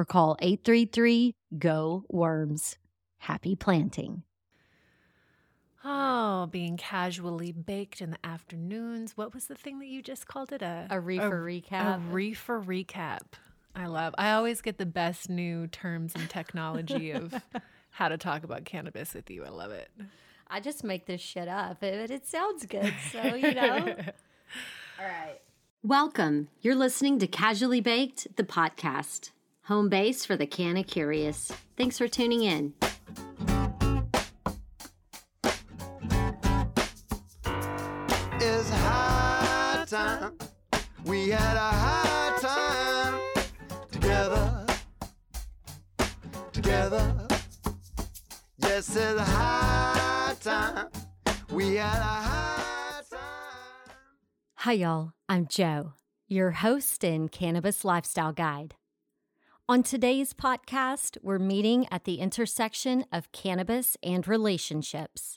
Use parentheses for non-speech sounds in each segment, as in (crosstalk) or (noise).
or call 833 GO WORMS. Happy planting. Oh, being casually baked in the afternoons. What was the thing that you just called it? A, A reefer recap. A reefer recap. I love. I always get the best new terms and technology of (laughs) how to talk about cannabis with you. I love it. I just make this shit up, but it sounds good. So, you know. (laughs) All right. Welcome. You're listening to Casually Baked, the podcast, home base for the canna curious. Thanks for tuning in. It's high time. We had a high time together. Together. Yes, it's high time. We had a high time. Hi, y'all. I'm Joe, your host and cannabis lifestyle guide. On today's podcast, we're meeting at the intersection of cannabis and relationships.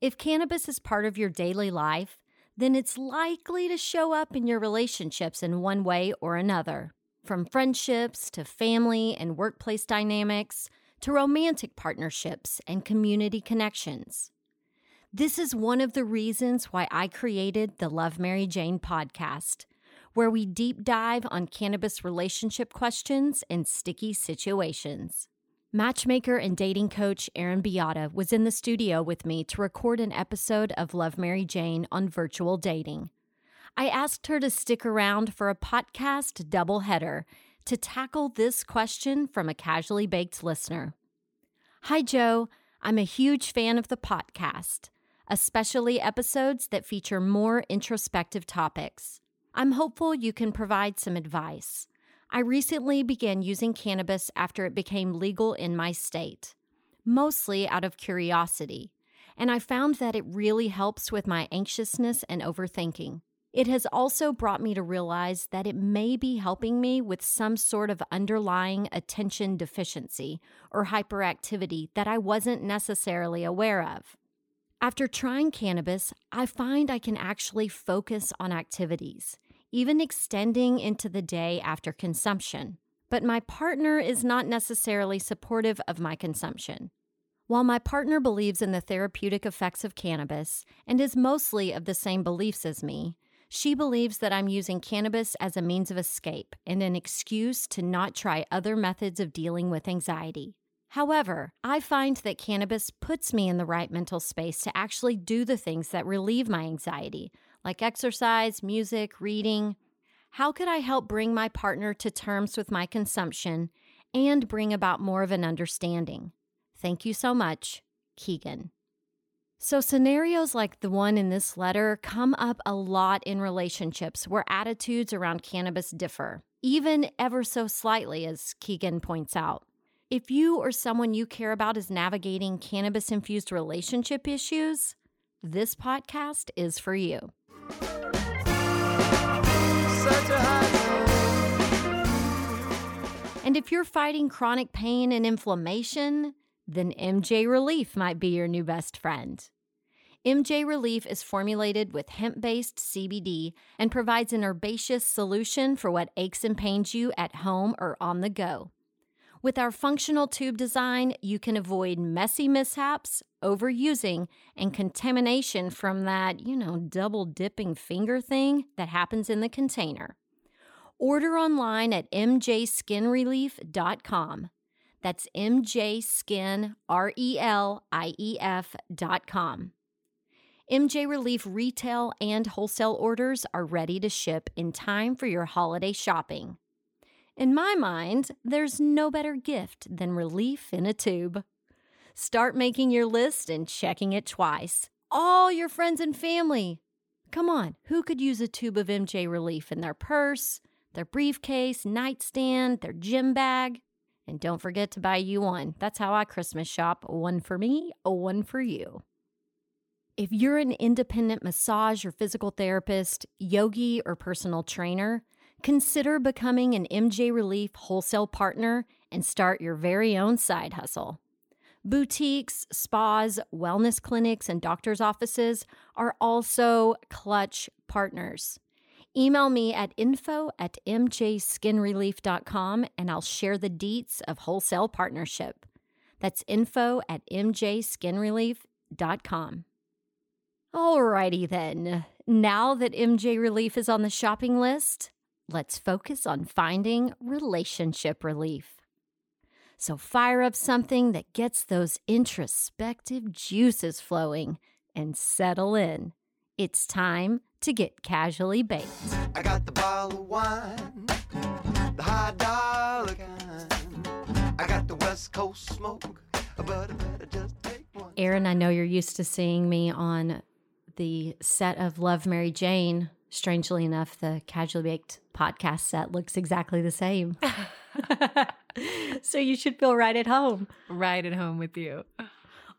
If cannabis is part of your daily life, then it's likely to show up in your relationships in one way or another. From friendships to family and workplace dynamics to romantic partnerships and community connections. This is one of the reasons why I created the Love Mary Jane podcast, where we deep dive on cannabis relationship questions and sticky situations. Matchmaker and dating coach Erin Beata was in the studio with me to record an episode of Love Mary Jane on virtual dating. I asked her to stick around for a podcast doubleheader to tackle this question from a casually baked listener. Hi, Joe. I'm a huge fan of the podcast, especially episodes that feature more introspective topics. I'm hopeful you can provide some advice. I recently began using cannabis after it became legal in my state, mostly out of curiosity, and I found that it really helps with my anxiousness and overthinking. It has also brought me to realize that it may be helping me with some sort of underlying attention deficiency or hyperactivity that I wasn't necessarily aware of. After trying cannabis, I find I can actually focus on activities, even extending into the day after consumption. But my partner is not necessarily supportive of my consumption. While my partner believes in the therapeutic effects of cannabis and is mostly of the same beliefs as me, she believes that I'm using cannabis as a means of escape and an excuse to not try other methods of dealing with anxiety. However, I find that cannabis puts me in the right mental space to actually do the things that relieve my anxiety, like exercise, music, reading. How could I help bring my partner to terms with my consumption and bring about more of an understanding? Thank you so much, Keegan. So, scenarios like the one in this letter come up a lot in relationships where attitudes around cannabis differ, even ever so slightly, as Keegan points out. If you or someone you care about is navigating cannabis infused relationship issues, this podcast is for you. And if you're fighting chronic pain and inflammation, then MJ Relief might be your new best friend. MJ Relief is formulated with hemp based CBD and provides an herbaceous solution for what aches and pains you at home or on the go. With our functional tube design, you can avoid messy mishaps, overusing, and contamination from that, you know, double dipping finger thing that happens in the container. Order online at mjskinrelief.com. That's mjskinrelief.com. MJ Relief retail and wholesale orders are ready to ship in time for your holiday shopping. In my mind, there's no better gift than relief in a tube. Start making your list and checking it twice. All your friends and family. Come on, who could use a tube of MJ Relief in their purse, their briefcase, nightstand, their gym bag? And don't forget to buy you one. That's how I Christmas shop one for me, one for you. If you're an independent massage or physical therapist, yogi, or personal trainer, consider becoming an MJ Relief wholesale partner and start your very own side hustle. Boutiques, spas, wellness clinics, and doctor's offices are also clutch partners. Email me at info at mjskinrelief.com and I'll share the deets of wholesale partnership. That's info at mjskinrelief.com. Alrighty then. Now that MJ Relief is on the shopping list, let's focus on finding relationship relief. So fire up something that gets those introspective juices flowing and settle in. It's time to get casually baked. I got the bottle of wine, the high dollar kind. I got the West Coast smoke, but I better just take one. Erin, I know you're used to seeing me on the set of Love Mary Jane. Strangely enough, the Casually Baked podcast set looks exactly the same. (laughs) (laughs) so you should feel right at home. Right at home with you.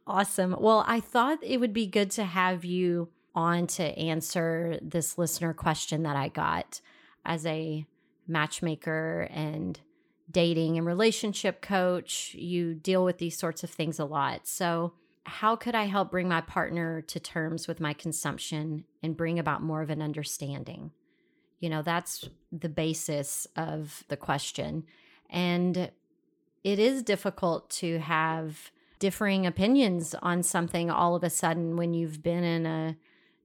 Awesome. Well, I thought it would be good to have you on to answer this listener question that I got as a matchmaker and dating and relationship coach. You deal with these sorts of things a lot. So, how could I help bring my partner to terms with my consumption and bring about more of an understanding? You know, that's the basis of the question. And it is difficult to have differing opinions on something all of a sudden when you've been in a,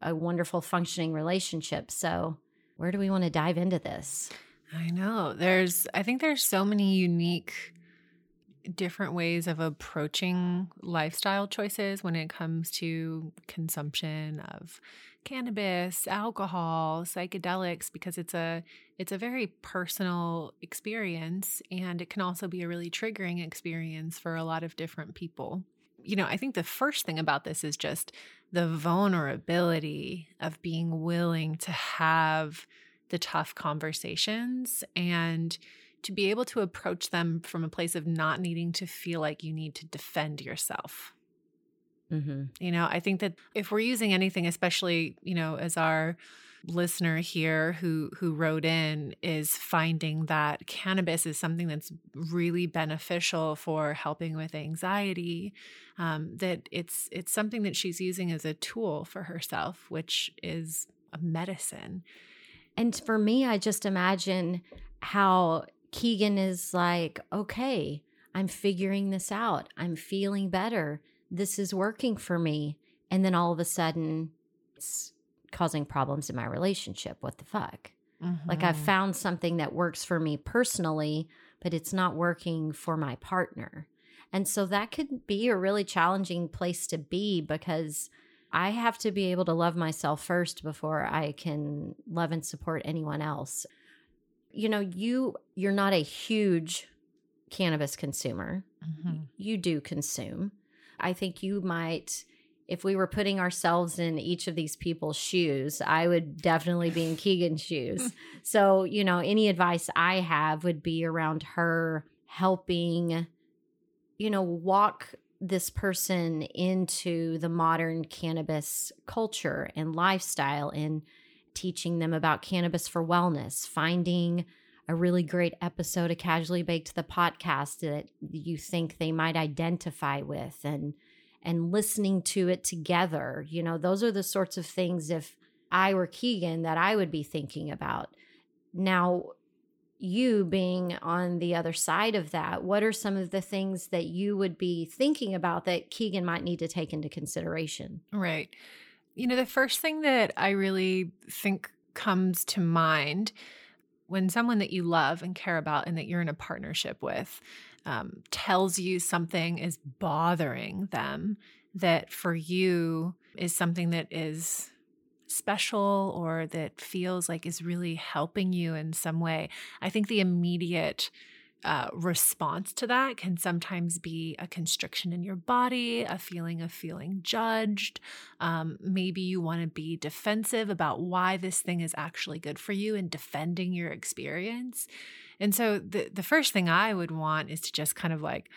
a wonderful functioning relationship. So, where do we want to dive into this? I know. There's I think there's so many unique different ways of approaching lifestyle choices when it comes to consumption of cannabis, alcohol, psychedelics because it's a it's a very personal experience and it can also be a really triggering experience for a lot of different people. You know, I think the first thing about this is just the vulnerability of being willing to have the tough conversations and to be able to approach them from a place of not needing to feel like you need to defend yourself. Mm-hmm. You know, I think that if we're using anything, especially, you know, as our listener here who who wrote in is finding that cannabis is something that's really beneficial for helping with anxiety um, that it's it's something that she's using as a tool for herself which is a medicine And for me, I just imagine how Keegan is like, okay, I'm figuring this out. I'm feeling better. This is working for me. And then all of a sudden, it's causing problems in my relationship. What the fuck? Like, I've Mhm. found something that works for me personally, but it's not working for my partner. And so that could be a really challenging place to be because I have to be able to love myself first before I can love and support anyone else. You know, you you're not a huge cannabis consumer. Mhm. You do consume. I think you might if we were putting ourselves in each of these people's shoes, I would definitely be in Keegan's shoes. (laughs) So, you know, any advice I have would be around her helping, you know, walk this person into the modern cannabis culture and lifestyle and teaching them about cannabis for wellness, finding a really great episode of Casually Baked the podcast that you think they might identify with and and listening to it together. You know, those are the sorts of things if I were Keegan that I would be thinking about. Now, you being on the other side of that, what are some of the things that you would be thinking about that Keegan might need to take into consideration? Right. You know, the first thing that I really think comes to mind when someone that you love and care about and that you're in a partnership with um, tells you something is bothering them, that for you is something that is special or that feels like is really helping you in some way, I think the immediate uh, response to that can sometimes be a constriction in your body, a feeling of feeling judged. Um, maybe you want to be defensive about why this thing is actually good for you and defending your experience. And so the the first thing I would want is to just kind of like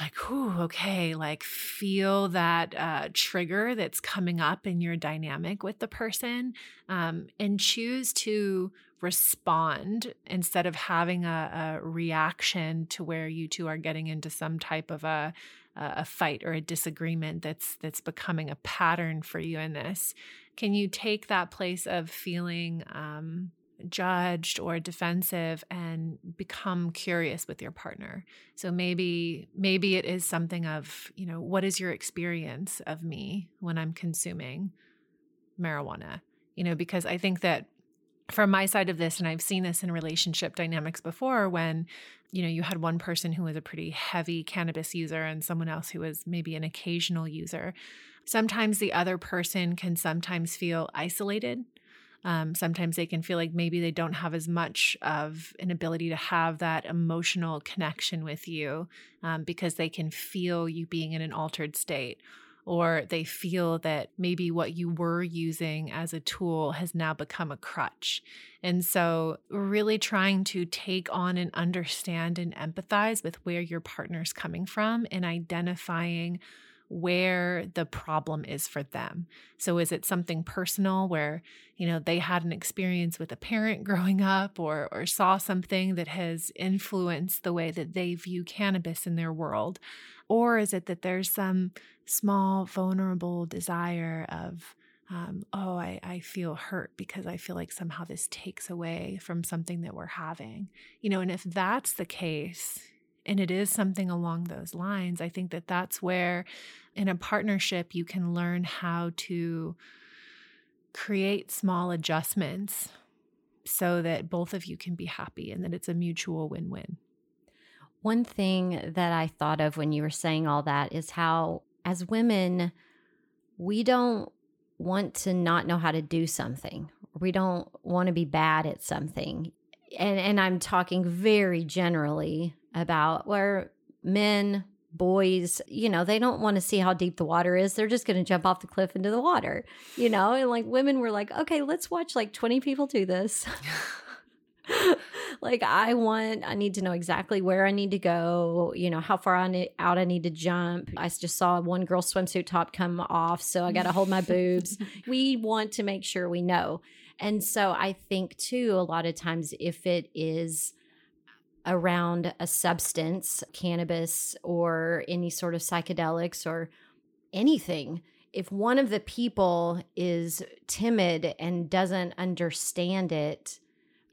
like, whew, okay, like feel that uh, trigger that's coming up in your dynamic with the person um, and choose to respond instead of having a, a, reaction to where you two are getting into some type of a, a fight or a disagreement that's that's becoming a pattern for you in this. Can you take that place of feeling um, judged or defensive and become curious with your partner so maybe maybe it is something of you know what is your experience of me when i'm consuming marijuana you know because i think that from my side of this and i've seen this in relationship dynamics before when you know you had one person who was a pretty heavy cannabis user and someone else who was maybe an occasional user. Sometimes the other person can sometimes feel isolated. Um, sometimes they can feel like maybe they don't have as much of an ability to have that emotional connection with you um, because they can feel you being in an altered state or they feel that maybe what you were using as a tool has now become a crutch. And so, really trying to take on and understand and empathize with where your partner's coming from and identifying where the problem is for them. So is it something personal where, you know, they had an experience with a parent (laughs) growing up or or saw something that has influenced the way that they view cannabis in their world? Or is it that there's some small vulnerable desire of um, oh, I, I feel hurt because I feel like somehow this takes away from something that we're having. You know, and if that's the case, and it is something along those lines, I think that that's where in a partnership you can learn how to create small adjustments so that both of you can be happy and that it's a mutual win win. One thing that I thought of when you were saying all that is how, as women, we don't want to not know how to do something. We don't want to be bad at something. And and I'm talking very generally about where men, boys, you know, they don't want to see how deep the water is. They're just going to jump off the cliff into the water, you know? And like women were like, okay, let's watch like 20 people do this. (laughs) like I want, I need to know exactly where I need to go, you know, how far I out I need to jump. I just saw one girl swimsuit top come off, so I got to hold my boobs. (laughs) We want to make sure we know. And so I think too, a lot of times if it is around a substance, cannabis or any sort of psychedelics or anything, if one of the people is timid and doesn't understand it,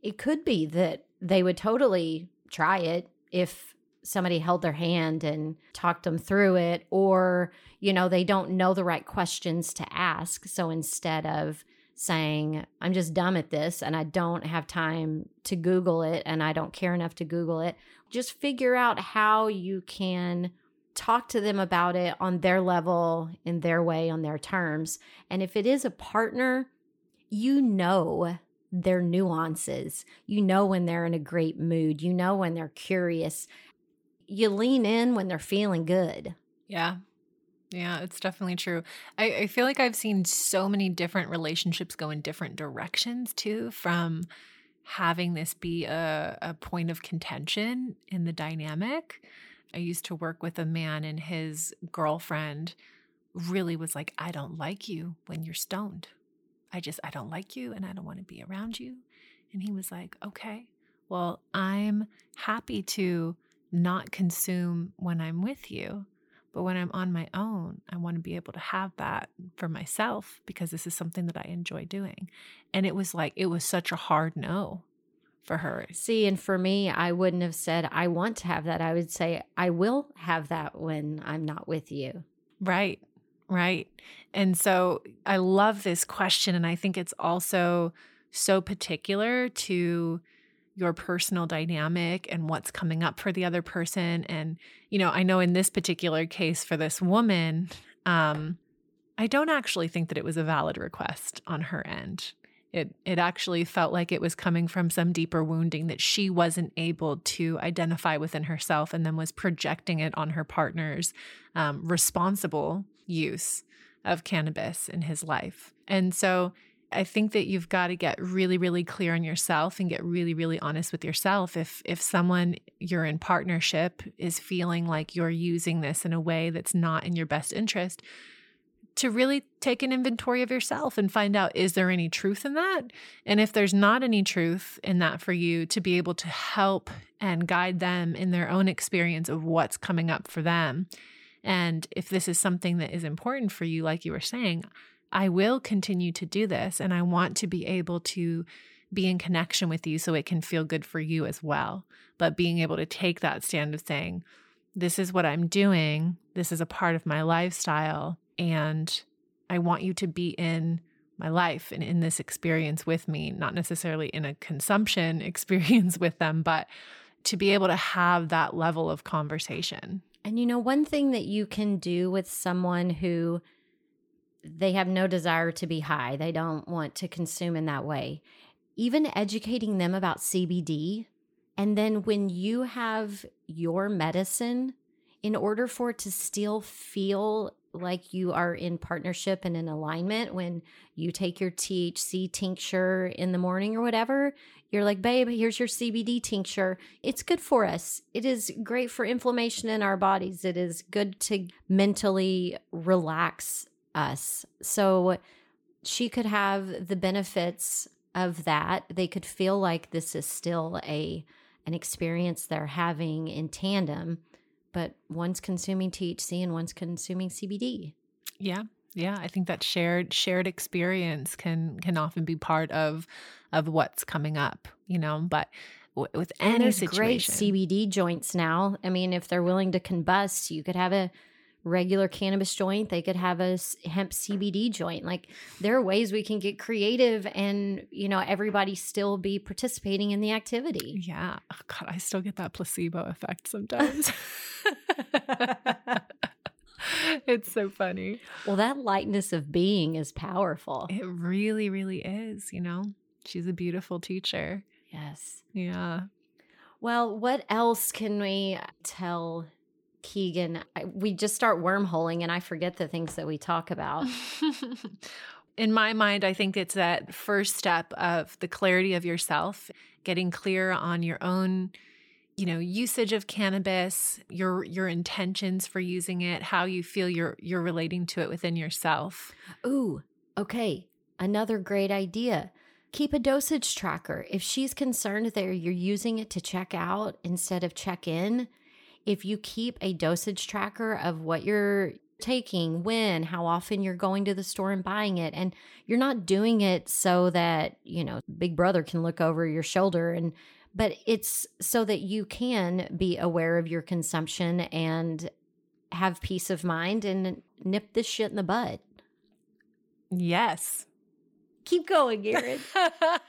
it could be that they would totally try it if somebody held their hand and talked them through it or you know they don't know the right questions to ask. So instead of saying, I'm just dumb at this and I don't have time to Google it and I don't care enough to Google it. Just figure out how you can talk to them about it on their level, in their way, on their terms. And if it is a partner, you know their nuances. You know when they're in a great mood. You know when they're curious. You lean in when they're feeling good. Yeah. Yeah, it's definitely true. I, I feel like I've seen so many different relationships go in different directions too, from having this be a, a point of contention in the dynamic. I used to work with a man, and his girlfriend really was like, I don't like you when you're stoned. I just, I don't like you and I don't want to be around you. And he was like, okay, well, I'm happy to not consume when I'm with you. But when I'm on my own, I want to be able to have that for myself because this is something that I enjoy doing. And it was like, it was such a hard no for her. See, and for me, I wouldn't have said, I want to have that. I would say, I will have that when I'm not with you. Right, right. And so I love this question. And I think it's also so particular to your personal dynamic and what's coming up for the other person. And, you know, I know in this particular case for this woman, um, I don't actually think that it was a valid request on her end. It it actually felt like it was coming from some deeper wounding that she wasn't able to identify within herself, and then was projecting it on her partner's um, responsible use of cannabis in his life. And so I think that you've got to get really, really clear on yourself and get really, really honest with yourself. If if someone you're in partnership is feeling like you're using this in a way that's not in your best interest, to really take an inventory of yourself and find out is there any truth in that? And if there's not any truth in that for you, to be able to help and guide them in their own experience of what's coming up for them. And if this is something that is important for you, like you were saying, I will continue to do this and I want to be able to be in connection with you so it can feel good for you as well. But being able to take that stand of saying, this is what I'm doing, this is a part of my lifestyle, and I want you to be in my life and in this experience with me, not necessarily in a consumption (laughs) experience with them, but to be able to have that level of conversation. And you know, one thing that you can do with someone who they have no desire to be high. They don't want to consume in that way. Even educating them about CBD. And then when you have your medicine, in order for it to still feel like you are in partnership and in alignment, when you take your THC tincture in the morning or whatever, you're like, babe, here's your CBD tincture. It's good for us. It is great for inflammation in our bodies. It is good to mentally relax us. So she could have the benefits of that. They could feel like this is still a an experience they're having in tandem, but one's consuming THC and one's consuming CBD. Yeah. Yeah, I think that shared shared experience can can often be part of of what's coming up, you know, but with any situation. great CBD joints now. I mean, if they're willing to combust, you could have a regular cannabis joint they could have a hemp cbd joint. Like there are ways we can get creative and you know everybody still be participating in the activity. Yeah. Oh, god i still get that placebo effect sometimes. (laughs) (laughs) It's so funny. Well that lightness of being is powerful. It really really is you know? She's a beautiful teacher. Yes. Yeah. Well what else can we tell Keegan, I, we just start wormholing and I forget the things that we talk about. (laughs) In my mind, I think it's that first step of the clarity of yourself, getting clear on your own you know usage of cannabis your your intentions for using it how you feel you're you're relating to it within yourself. Ooh okay another great idea. Keep a dosage tracker. If she's concerned that you're using it to check out instead of check in if you keep a dosage tracker of what you're taking, when, how often you're going to the store and buying it, and you're not doing it so that, you know, Big Brother can look over your shoulder and but it's so that you can be aware of your consumption and have peace of mind and nip this shit in the bud. Yes. Keep going, Erin.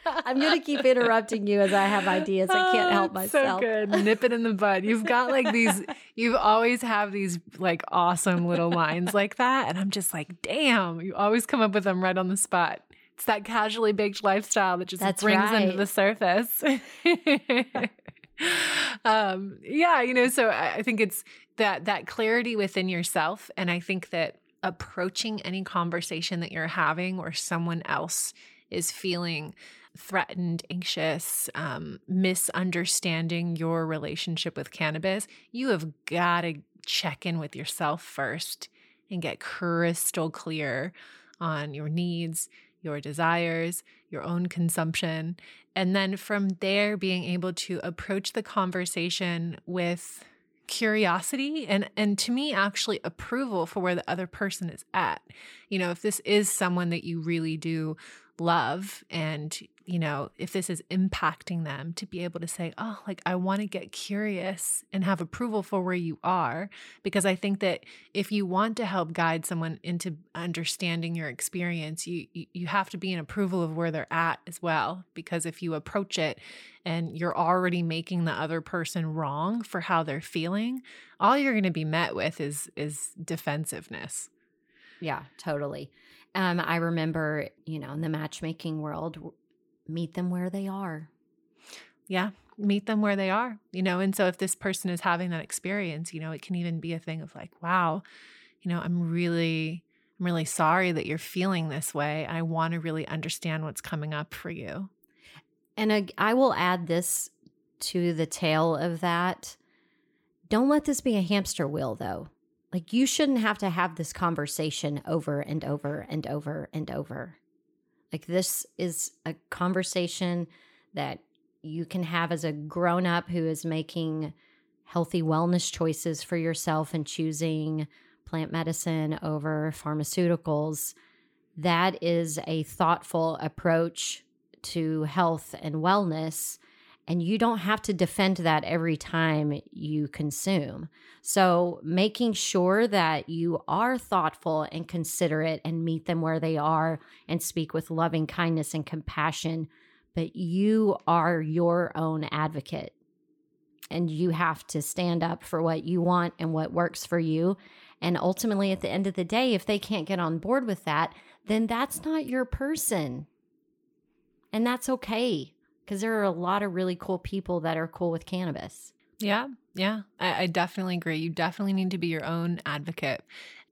I'm going to keep interrupting you as I have ideas. I can't help (laughs) oh, myself. So good. Nip it in the bud. You've got like these, (laughs) you always have these like awesome little lines like that. And I'm just like, damn, you always come up with them right on the spot. It's that casually baked lifestyle that just That's brings right. them to the surface. (laughs) um, yeah, you know, so I I think it's that that clarity within yourself. And I think that approaching any conversation that you're having where someone else is feeling threatened, anxious, um, misunderstanding your relationship with cannabis, you have got to check in with yourself first and get crystal clear on your needs, your desires, your own consumption. And then from there, being able to approach the conversation with curiosity and and to me actually approval for where the other person is at. You know if this is someone that you really do love and you know if this is impacting them to be able to say oh like i want to get curious and have approval for where you are because i think that if you want to help guide someone into understanding your experience you you have to be in approval of where they're at as well because if you approach it and you're already making the other person wrong for how they're feeling all you're going to be met with is is defensiveness. Yeah totally um, I remember, you know, in the matchmaking world, meet them where they are. Yeah, meet them where they are, you know. And so if this person is having that experience, you know, it can even be a thing of like, wow, you know, I'm really, I'm really sorry that you're feeling this way. I want to really understand what's coming up for you. And I will add this to the tail of that. Don't let this be a hamster wheel, though. Like, you shouldn't have to have this conversation over and over and over and over. Like, this is a conversation that you can have as a grown up who is making healthy wellness choices for yourself and choosing plant medicine over pharmaceuticals. That is a thoughtful approach to health and wellness and you don't have to defend that every time you consume. So, making sure that you are thoughtful and considerate and meet them where they are and speak with loving kindness and compassion, but you are your own advocate. And you have to stand up for what you want and what works for you. And ultimately, at the end of the day, if they can't get on board with that, then that's not your person. And that's okay because there are a lot of really cool people that are cool with cannabis. Yeah, yeah, I, I, definitely agree. You definitely need to be your own advocate.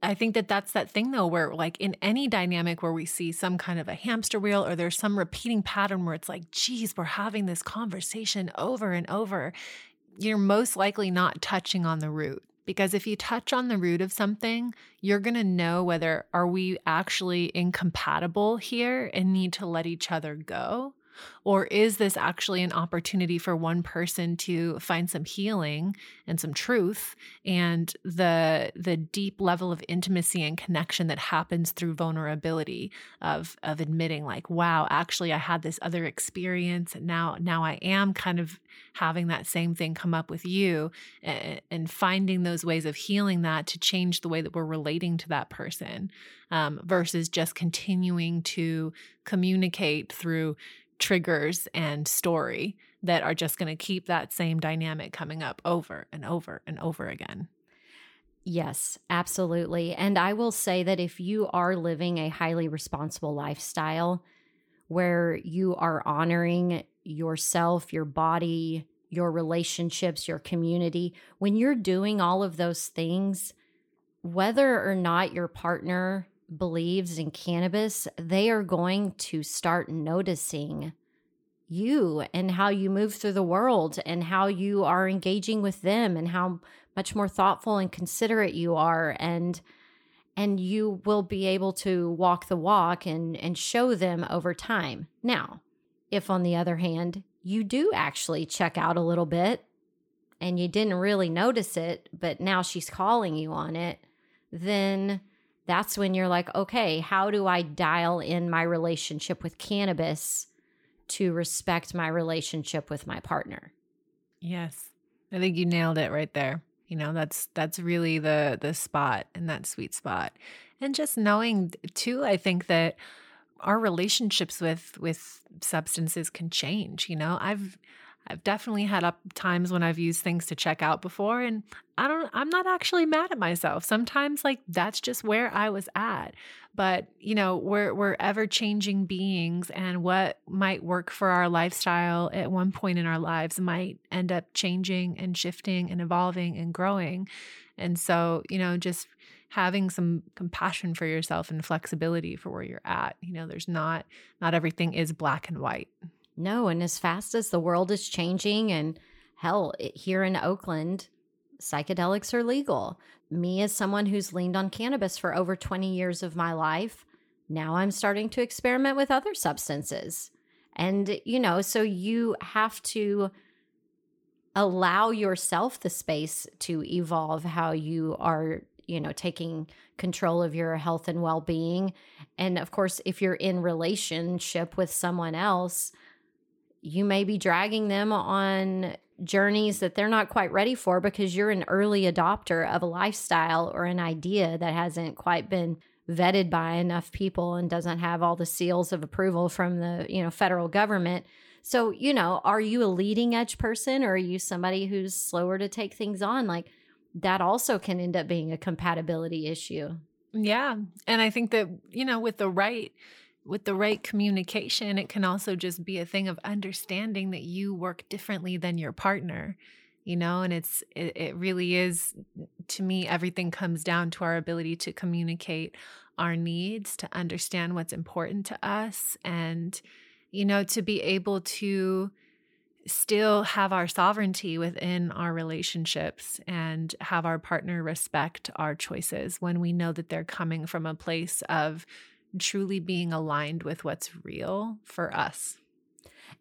I think that that's that thing though, where like in any dynamic where we see some kind of a hamster wheel or there's some repeating pattern where it's like, geez, we're having this conversation over and over, you're most likely not touching on the root because if you touch on the root of something you're going to know whether are we actually incompatible here and need to let each other go or is this actually an opportunity for one person to find some healing and some truth and the the deep level of intimacy and connection that happens through vulnerability of of admitting like wow actually I had this other experience and now now I am kind of having that same thing come up with you and, and finding those ways of healing that to change the way that we're relating to that person um, versus just continuing to communicate through triggers and story that are just going to keep that same dynamic coming up over and over and over again. Yes, absolutely. And I will say that if you are living a highly responsible lifestyle where you are honoring yourself, your body, your relationships, your community, when you're doing all of those things, whether or not your partner believes in cannabis, they are going to start noticing you and how you move through the world and how you are engaging with them and how much more thoughtful and considerate you are and and you will be able to walk the walk and and show them over time. Now, if on the other hand, you do actually check out a little bit and you didn't really notice it, but now she's calling you on it, then that's when you're like, okay, how do I dial in my relationship with cannabis to respect my relationship with my partner? Yes. I think you nailed it right there. You know, that's that's really the the spot and that sweet spot. And just knowing too, I think that our relationships with with substances can change, you know. I've I've definitely had up times when I've used things to check out before and I don't I'm not actually mad at myself. Sometimes like that's just where I was at. But, you know, we're we're ever changing beings and what might work for our lifestyle at one point in our lives might end up changing and shifting and evolving and growing. And so, you know, just having some compassion for yourself and flexibility for where you're at. You know, there's not not everything is black and white. No, and as fast as the world is changing, and hell, here in Oakland, psychedelics are legal. Me, as someone who's leaned on cannabis for over 20 years of my life, now I'm starting to experiment with other substances. And, you know, so you have to allow yourself the space to evolve how you are, you know, taking control of your health and well being. And of course, if you're in relationship with someone else, you may be dragging them on journeys that they're not quite ready for because you're an early adopter of a lifestyle or an idea that hasn't quite been vetted by enough people and doesn't have all the seals of approval from the you know federal government. So you know are you a leading edge person or are you somebody who's slower to take things on? Like that also can end up being a compatibility issue. Yeah. And i think that you know with the right with the right communication it can also just be a thing of understanding that you work differently than your partner you know and it's it, it really is to me everything comes down to our ability to communicate our needs to understand what's important to us and you know to be able to still have our sovereignty within our relationships and have our partner respect our choices when we know that they're coming from a place of truly being aligned with what's real for us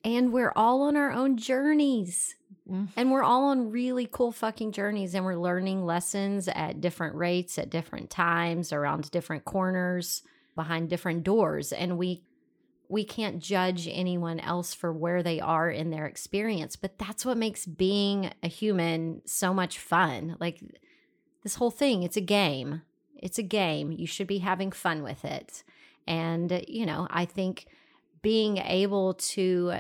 and we're all on our own journeys. Mm. And we're all on really cool fucking journeys and we're learning lessons at different rates, at different times, around different corners, behind different doors. And we we can't judge anyone else for where they are in their experience, but that's what makes being a human so much fun. Like this whole thing, it's a game. It's a game. You should be having fun with it. And, you know, I think being able to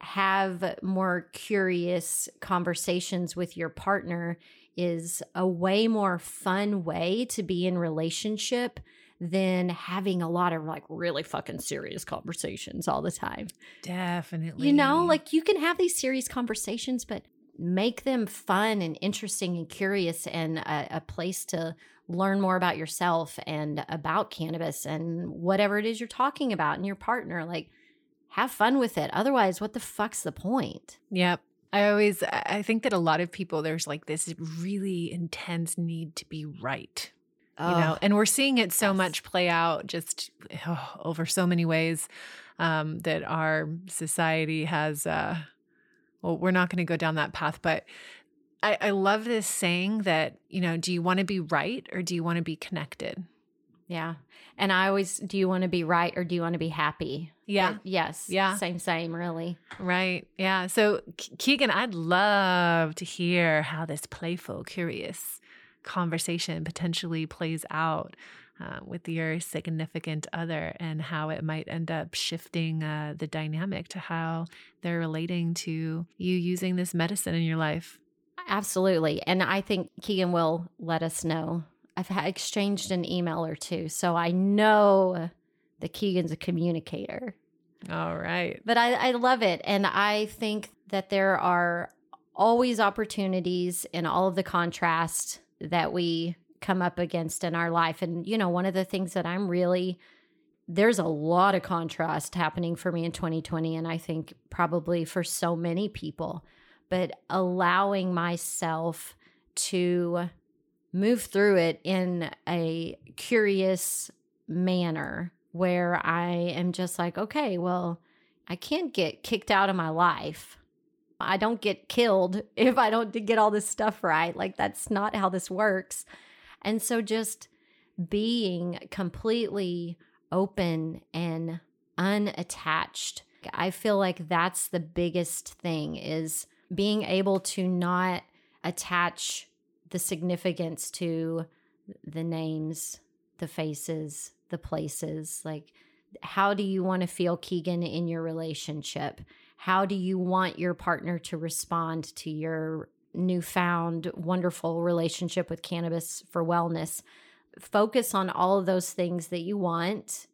have more curious conversations with your partner is a way more fun way to be in relationship than having a lot of like really fucking serious conversations all the time. Definitely. You know, like you can have these serious conversations, but make them fun and interesting and curious and a, a place to learn more about yourself and about cannabis and whatever it is you're talking about and your partner. Like, have fun with it. Otherwise, what the fuck's the point? Yep. I always I think that a lot of people there's like this really intense need to be right. You know, and we're seeing it so yes. much play out just oh, over so many ways um, that our society has. Uh, well, we're not going to go down that path, but I, I love this saying that you know, do you want to be right or do you want to be connected? Yeah. And I always, do you want to be right or do you want to be happy? Yeah. But yes. Yeah. Same, same, really. Right. Yeah. So, Keegan, I'd love to hear how this playful, curious conversation potentially plays out uh, with your significant other and how it might end up shifting uh, the dynamic to how they're relating to you using this medicine in your life. Absolutely. And I think Keegan will let us know. I've ha- exchanged an email or two. So I know that Keegan's a communicator. All right. But I, I love it. And I think that there are always opportunities in all of the contrast that we come up against in our life. And, you know, one of the things that I'm really, there's a lot of contrast happening for me in 2020. And I think probably for so many people, but allowing myself to move through it in a curious manner where I am just like, okay, well, I can't get kicked out of my life. I don't get killed (laughs) if I don't get all this stuff right. Like, that's not how this works. And so, just being completely open and unattached, I feel like that's the biggest thing is being able to not attach the significance to the names, the faces, the places. Like, how do you want to feel, Keegan, in your relationship? How do you want your partner to respond to your newfound wonderful relationship with cannabis for wellness? Focus on all of those things that you want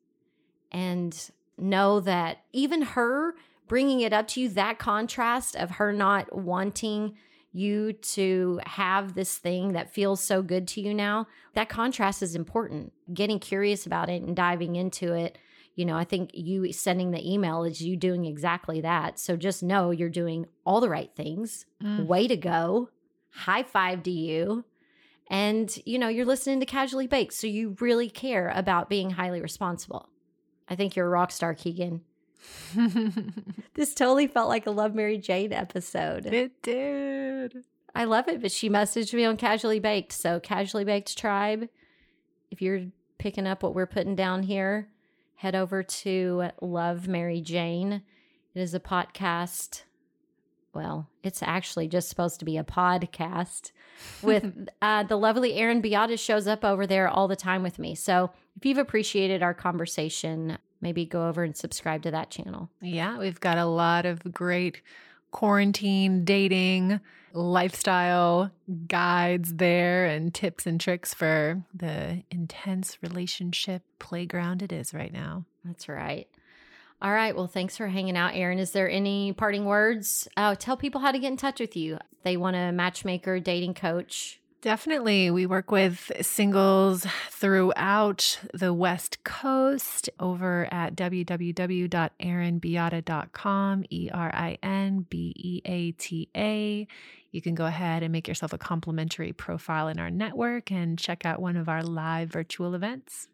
and know that even her bringing it up to you, that contrast of her not wanting you to have this thing that feels so good to you now, that contrast is important. Getting curious about it and diving into it. You know, I think you sending the email is you doing exactly that. So just know you're doing all the right things. Mm. Way to go. High five to you. And, you know, you're listening to Casually Baked, so you really care about being highly responsible. I think you're a rock star, Keegan. (laughs) This totally felt like a Love Mary Jane episode. it did. I love it, but she messaged me on Casually Baked. So, Casually Baked Tribe, if you're picking up what we're putting down here, head over to Love Mary Jane. It is a podcast. Well, it's actually just supposed to be a podcast (laughs) with uh, the lovely Erin Beata shows up over there all the time with me. So, if you've appreciated our conversation, maybe go over and subscribe to that channel. Yeah, we've got a lot of great quarantine dating lifestyle guides there and tips and tricks for the intense relationship playground it is right now. That's right. All right. Well, thanks for hanging out, Erin. Is there any parting words? Oh, tell people how to get in touch with you. They want a matchmaker, dating coach. Definitely. We work with singles throughout the West Coast over at www.erinbeata.com, E R I N B E A T A. You can go ahead and make yourself a complimentary profile in our network and check out one of our live virtual events.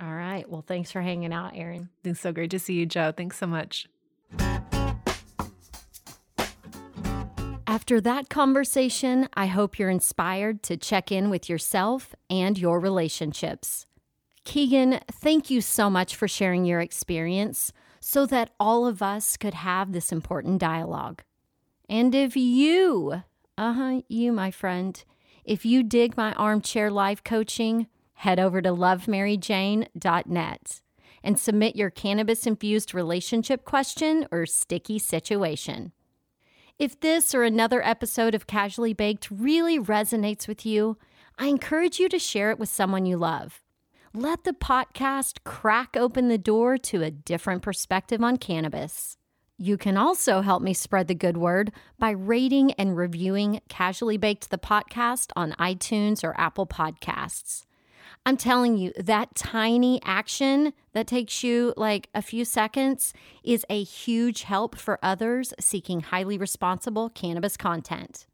All right. Well, thanks for hanging out, Erin. It's so great to see you, Joe. Thanks so much. After that conversation, I hope you're inspired to check in with yourself and your relationships. Keegan, thank you so much for sharing your experience so that all of us could have this important dialogue. And if you, uh huh, you, my friend, if you dig my armchair life coaching, head over to lovemaryjane.net and submit your cannabis infused relationship question or sticky situation. If this or another episode of Casually Baked really resonates with you, I encourage you to share it with someone you love. Let the podcast crack open the door to a different perspective on cannabis. You can also help me spread the good word by rating and reviewing Casually Baked the podcast on iTunes or Apple Podcasts. I'm telling you, that tiny action that takes you like a few seconds is a huge help for others seeking highly responsible cannabis content.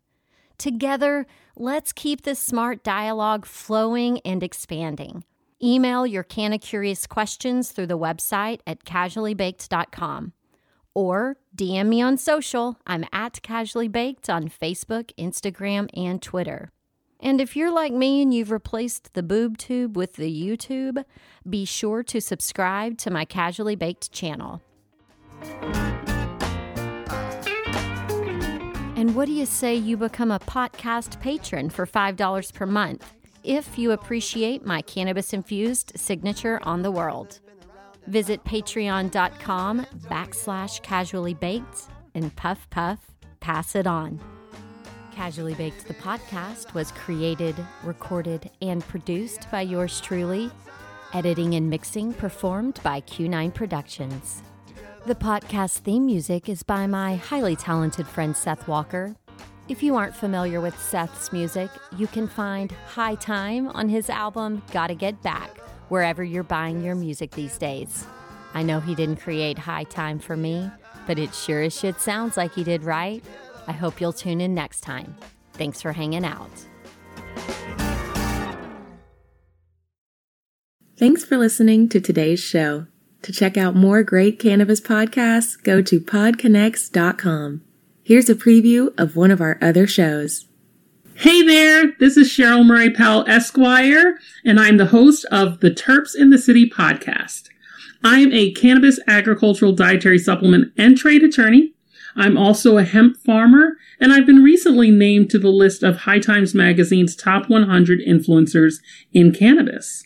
Together, let's keep this smart dialogue flowing and expanding. Email your Canna Curious questions through the website at casuallybaked.com or DM me on social. I'm at Casually Baked on Facebook, Instagram, and Twitter. And if you're like me and you've replaced the boob tube with the YouTube, be sure to subscribe to my Casually Baked channel. And what do you say you become a podcast patron for $5 per month if you appreciate my cannabis infused signature on the world? Visit patreon.com backslash casually baked and puff puff pass it on. Casually Baked, the podcast, was created, recorded, and produced by yours truly. Editing and mixing performed by Q9 Productions. The podcast theme music is by my highly talented friend Seth Walker. If you aren't familiar with Seth's music, you can find High Time on his album Gotta Get Back wherever you're buying your music these days. I know he didn't create High Time for me, but it sure as shit sounds like he did, right? I hope you'll tune in next time. Thanks for hanging out. Thanks for listening to today's show. To check out more great cannabis podcasts, go to podconnects.com. Here's a preview of one of our other shows. Hey there, this is Cheryl Murray Powell Esquire, and I'm the host of the Terps in the City podcast. I am a cannabis agricultural dietary supplement and trade attorney. I'm also a hemp farmer, and I've been recently named to the list of High Times Magazine's top 100 influencers in cannabis.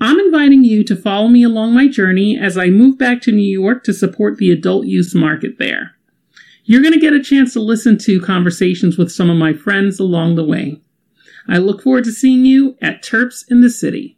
I'm inviting you to follow me along my journey as I move back to New York to support the adult use market there. You're going to get a chance to listen to conversations with some of my friends along the way. I look forward to seeing you at Terps in the City.